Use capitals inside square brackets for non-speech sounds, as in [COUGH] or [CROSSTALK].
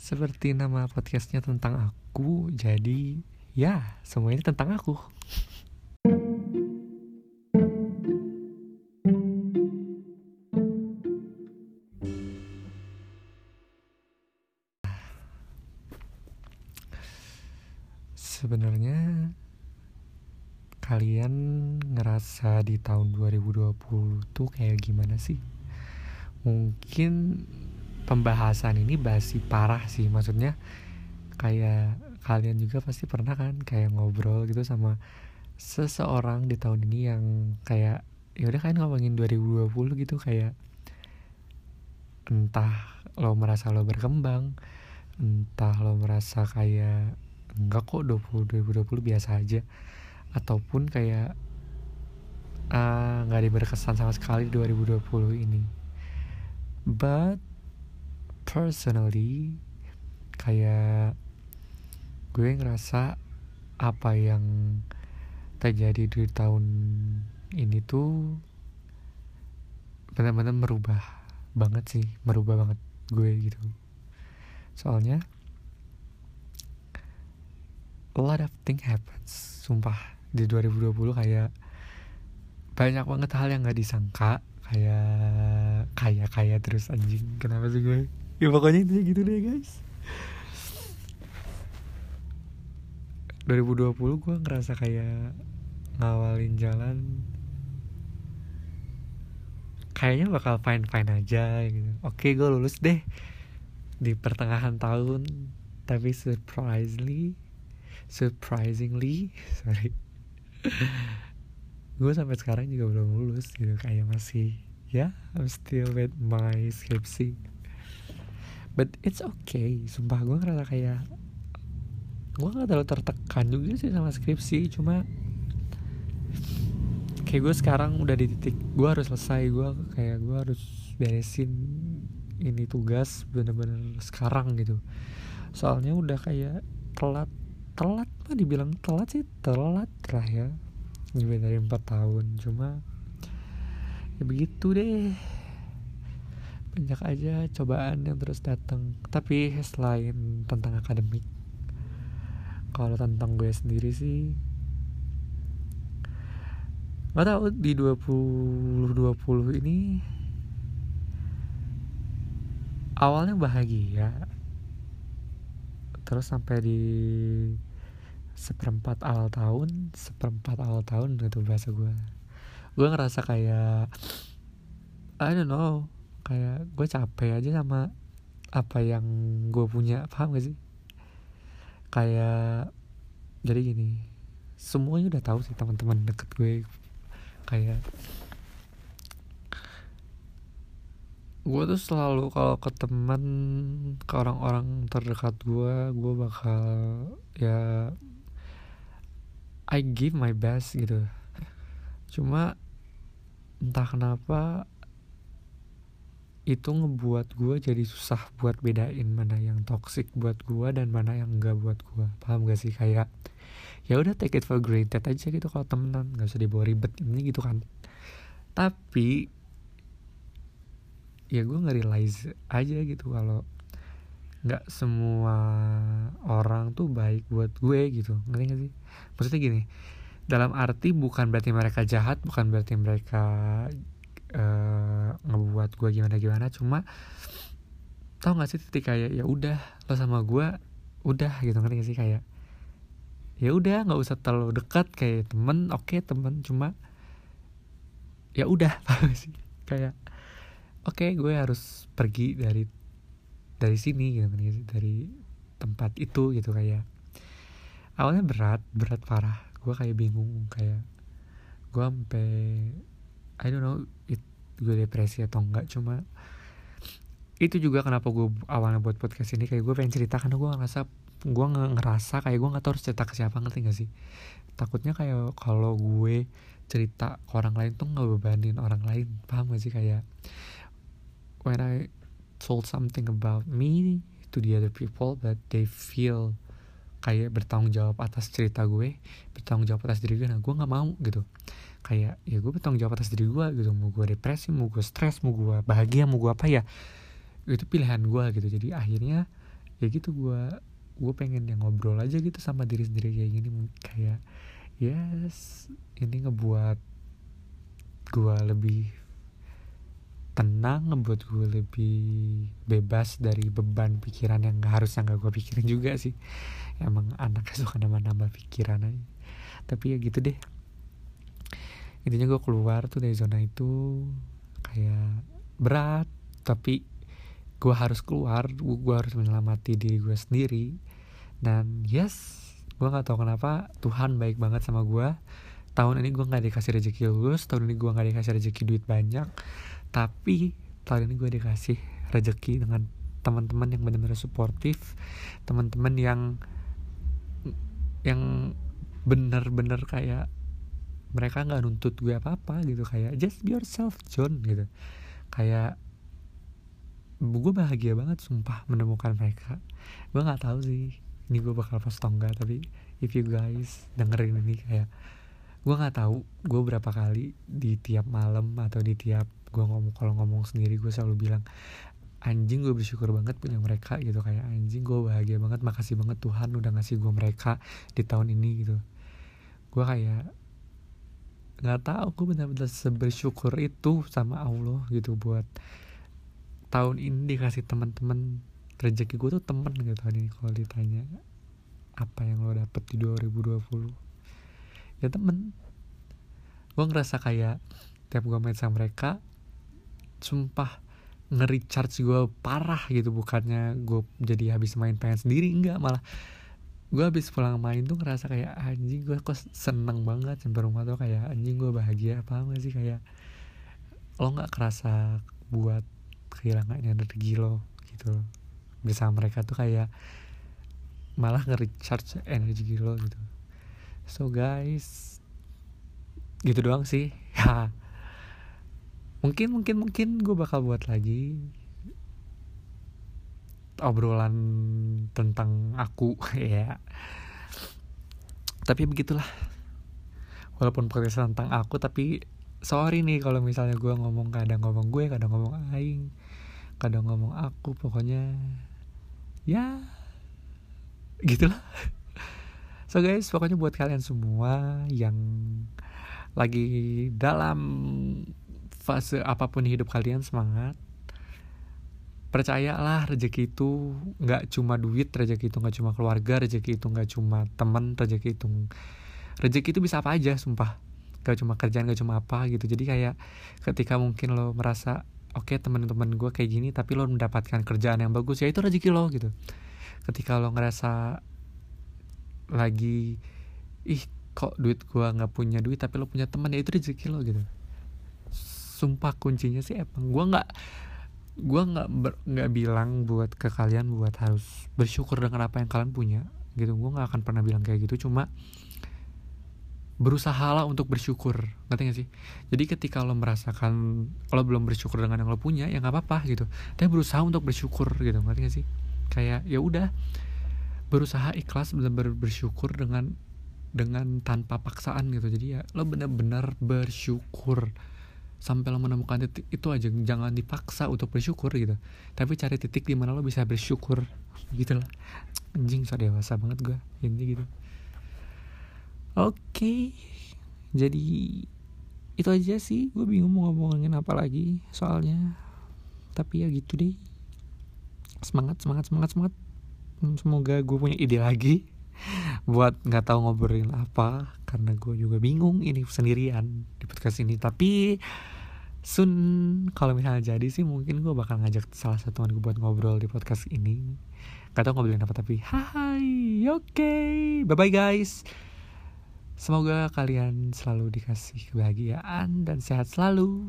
seperti nama podcastnya tentang aku jadi ya semuanya tentang aku. Sebenarnya kalian ngerasa di tahun 2020 tuh kayak gimana sih? Mungkin pembahasan ini basi parah sih. Maksudnya kayak kalian juga pasti pernah kan kayak ngobrol gitu sama seseorang di tahun ini yang kayak ya udah kan ngomongin 2020 gitu kayak entah lo merasa lo berkembang entah lo merasa kayak enggak kok 20 2020 biasa aja. Ataupun kayak ah, nggak uh, ada berkesan sama sekali 2020 ini. But personally kayak gue ngerasa apa yang terjadi di tahun ini tuh benar-benar merubah banget sih merubah banget gue gitu. Soalnya a lot of thing happens sumpah. Di 2020 kayak banyak banget hal yang gak disangka kayak kayak kayak terus anjing. Kenapa sih gue? Ya pokoknya itu gitu deh guys. 2020 gue ngerasa kayak ngawalin jalan. Kayaknya bakal fine fine aja gitu. Oke gue lulus deh di pertengahan tahun. Tapi surprisingly surprisingly [LAUGHS] sorry gue sampai sekarang juga belum lulus gitu kayak masih ya yeah, I'm still with my skripsi but it's okay sumpah gue ngerasa kayak gue gak terlalu tertekan juga sih sama skripsi cuma kayak gue sekarang udah di titik gue harus selesai gue kayak gue harus beresin ini tugas bener-bener sekarang gitu. Soalnya udah kayak telat telat mah dibilang telat sih telat lah ya lebih dari empat tahun. Cuma ya begitu deh. Banyak aja cobaan yang terus datang. Tapi selain tentang akademik kalau tentang gue sendiri sih nggak tahu di 2020 ini awalnya bahagia. Terus sampai di seperempat awal tahun seperempat awal tahun itu bahasa gue gue ngerasa kayak I don't know kayak gue capek aja sama apa yang gue punya. Paham gak sih? Kayak jadi gini semuanya udah tahu sih teman-teman deket gue. Kayak gue tuh selalu kalau ke teman ke orang-orang terdekat gue gue bakal ya I give my best gitu. Cuma entah kenapa itu ngebuat gue jadi susah buat bedain mana yang toxic buat gue dan mana yang enggak buat gue paham gak sih? Kayak ya udah take it for granted aja gitu kalau temenan. Nggak usah dibawa ribet ini gitu kan. Tapi ya gue nggak realize aja gitu kalau nggak semua orang tuh baik buat gue gitu ngerti gak sih? Maksudnya gini dalam arti bukan berarti mereka jahat bukan berarti mereka uh, ngebuat gue gimana gimana cuma tau gak sih titik kayak ya udah lo sama gue udah gitu ngerti gak sih? Kayak ya udah nggak usah terlalu dekat kayak temen oke okay, temen cuma ya udah [LAUGHS] sih? Kayak oke okay, gue harus pergi dari dari sini gitu kan dari tempat itu gitu kayak awalnya berat berat parah. Gue kayak bingung kayak gue sampai I don't know it, gue depresi atau enggak cuma itu juga kenapa gue awalnya buat podcast ini kayak gue pengen cerita karena gue ngerasa gue ngerasa kayak gue nggak tahu harus cerita ke siapa ngerti gak sih? Takutnya kayak kalau gue cerita ke orang lain tuh nggak bebanin orang lain paham gak sih? Kayak when I told something about me to the other people that they feel kayak bertanggung jawab atas cerita gue bertanggung jawab atas diri gue. Nah gue nggak mau gitu. Kayak ya gue bertanggung jawab atas diri gue gitu. Mau gue depresi mau gue stres mau gue bahagia mau gue apa ya itu pilihan gue gitu. Jadi akhirnya ya gitu gue gue pengen yang ngobrol aja gitu sama diri sendiri kayak gini. Kayak yes ini ngebuat gue lebih tenang ngebuat gue lebih bebas dari beban pikiran yang gak harusnya gak gue pikirin juga sih. Emang anaknya suka nambah-nambah pikiran aja. Tapi ya gitu deh. Intinya gue keluar tuh dari zona itu kayak berat tapi gue harus keluar gue harus menyelamati diri gue sendiri. Dan yes gue nggak tahu kenapa Tuhan baik banget sama gue tahun ini gue nggak dikasih rezeki lulus tahun ini gue nggak dikasih rezeki duit banyak tapi tahun ini gue dikasih rezeki dengan teman-teman yang benar-benar suportif teman-teman yang yang benar-benar kayak mereka nggak nuntut gue apa-apa gitu. Kayak just be yourself John gitu. Kayak gue bahagia banget sumpah menemukan mereka. Gue nggak tahu sih ini gue bakal post atau tapi if you guys dengerin ini kayak gue nggak tahu gue berapa kali di tiap malam atau di tiap gue ngomong kalau ngomong sendiri gue selalu bilang anjing gue bersyukur banget punya mereka gitu. Kayak anjing gue bahagia banget makasih banget Tuhan udah ngasih gue mereka di tahun ini gitu. Gue kayak nggak tahu gue benar-benar sebersyukur itu sama Allah gitu buat tahun ini dikasih teman-teman. Rezeki gue tuh temen gitu tahun ini kalau ditanya apa yang lo dapet di 2020 ya temen. Gue ngerasa kayak tiap gue main sama mereka sumpah nge-recharge gue parah gitu bukannya gue jadi habis main pengen sendiri enggak malah gue habis pulang main tuh ngerasa kayak anjing gue kok seneng banget sampai rumah tuh kayak anjing gue bahagia apa gak sih kayak lo nggak kerasa buat kehilangan energi lo gitu bersama mereka tuh kayak malah nge-recharge energi lo gitu. So guys gitu doang sih. ya [LAUGHS] mungkin mungkin mungkin gue bakal buat lagi obrolan tentang aku [LAUGHS] ya. Tapi begitulah. Walaupun podcast tentang aku tapi sorry nih kalau misalnya gue ngomong kadang ngomong gue kadang ngomong aing kadang ngomong aku pokoknya ya gitulah. So guys pokoknya buat kalian semua yang lagi dalam fase apa pun hidup kalian semangat. Percayalah rezeki itu nggak cuma duit rezeki itu nggak cuma keluarga rezeki itu nggak cuma teman rezeki itu rezeki itu bisa apa aja sumpah. Gak cuma kerjaan gak cuma apa gitu. Jadi kayak ketika mungkin lo merasa oke okay, teman-teman gue kayak gini tapi lo mendapatkan kerjaan yang bagus ya itu rezeki lo gitu. Ketika lo ngerasa lagi ih kok duit gue nggak punya duit tapi lo punya teman ya itu rezeki lo gitu sumpah kuncinya sih emang. Gue nggak gue nggak nggak bilang buat ke kalian buat harus bersyukur dengan apa yang kalian punya gitu. Gue nggak akan pernah bilang kayak gitu. Cuma berusaha lah untuk bersyukur. Ngerti gak sih? Jadi ketika lo merasakan lo belum bersyukur dengan yang lo punya ya nggak apa-apa gitu. Tapi berusaha untuk bersyukur gitu. Ngerti gak sih? Kayak ya udah berusaha ikhlas benar-benar bersyukur dengan dengan tanpa paksaan gitu. Jadi ya lo benar-benar bersyukur sampai lo menemukan titik itu aja. Jangan dipaksa untuk bersyukur gitu. Tapi cari titik di mana lo bisa bersyukur. Gitu lah. Anjing so dewasa banget gue ini gitu. Oke. Okay. jadi itu aja sih. Gue bingung mau ngomongin apa lagi soalnya. Tapi ya gitu deh. Semangat semangat semangat semangat. Hmm, semoga gue punya ide lagi buat nggak tahu ngobrolin apa karena gue juga bingung ini sendirian di podcast ini. Tapi soon kalau misalnya jadi sih mungkin gue bakal ngajak salah satu teman gue buat ngobrol di podcast ini. Gak tau ngobrolin apa tapi hai oke okay. bye bye guys. Semoga kalian selalu dikasih kebahagiaan dan sehat selalu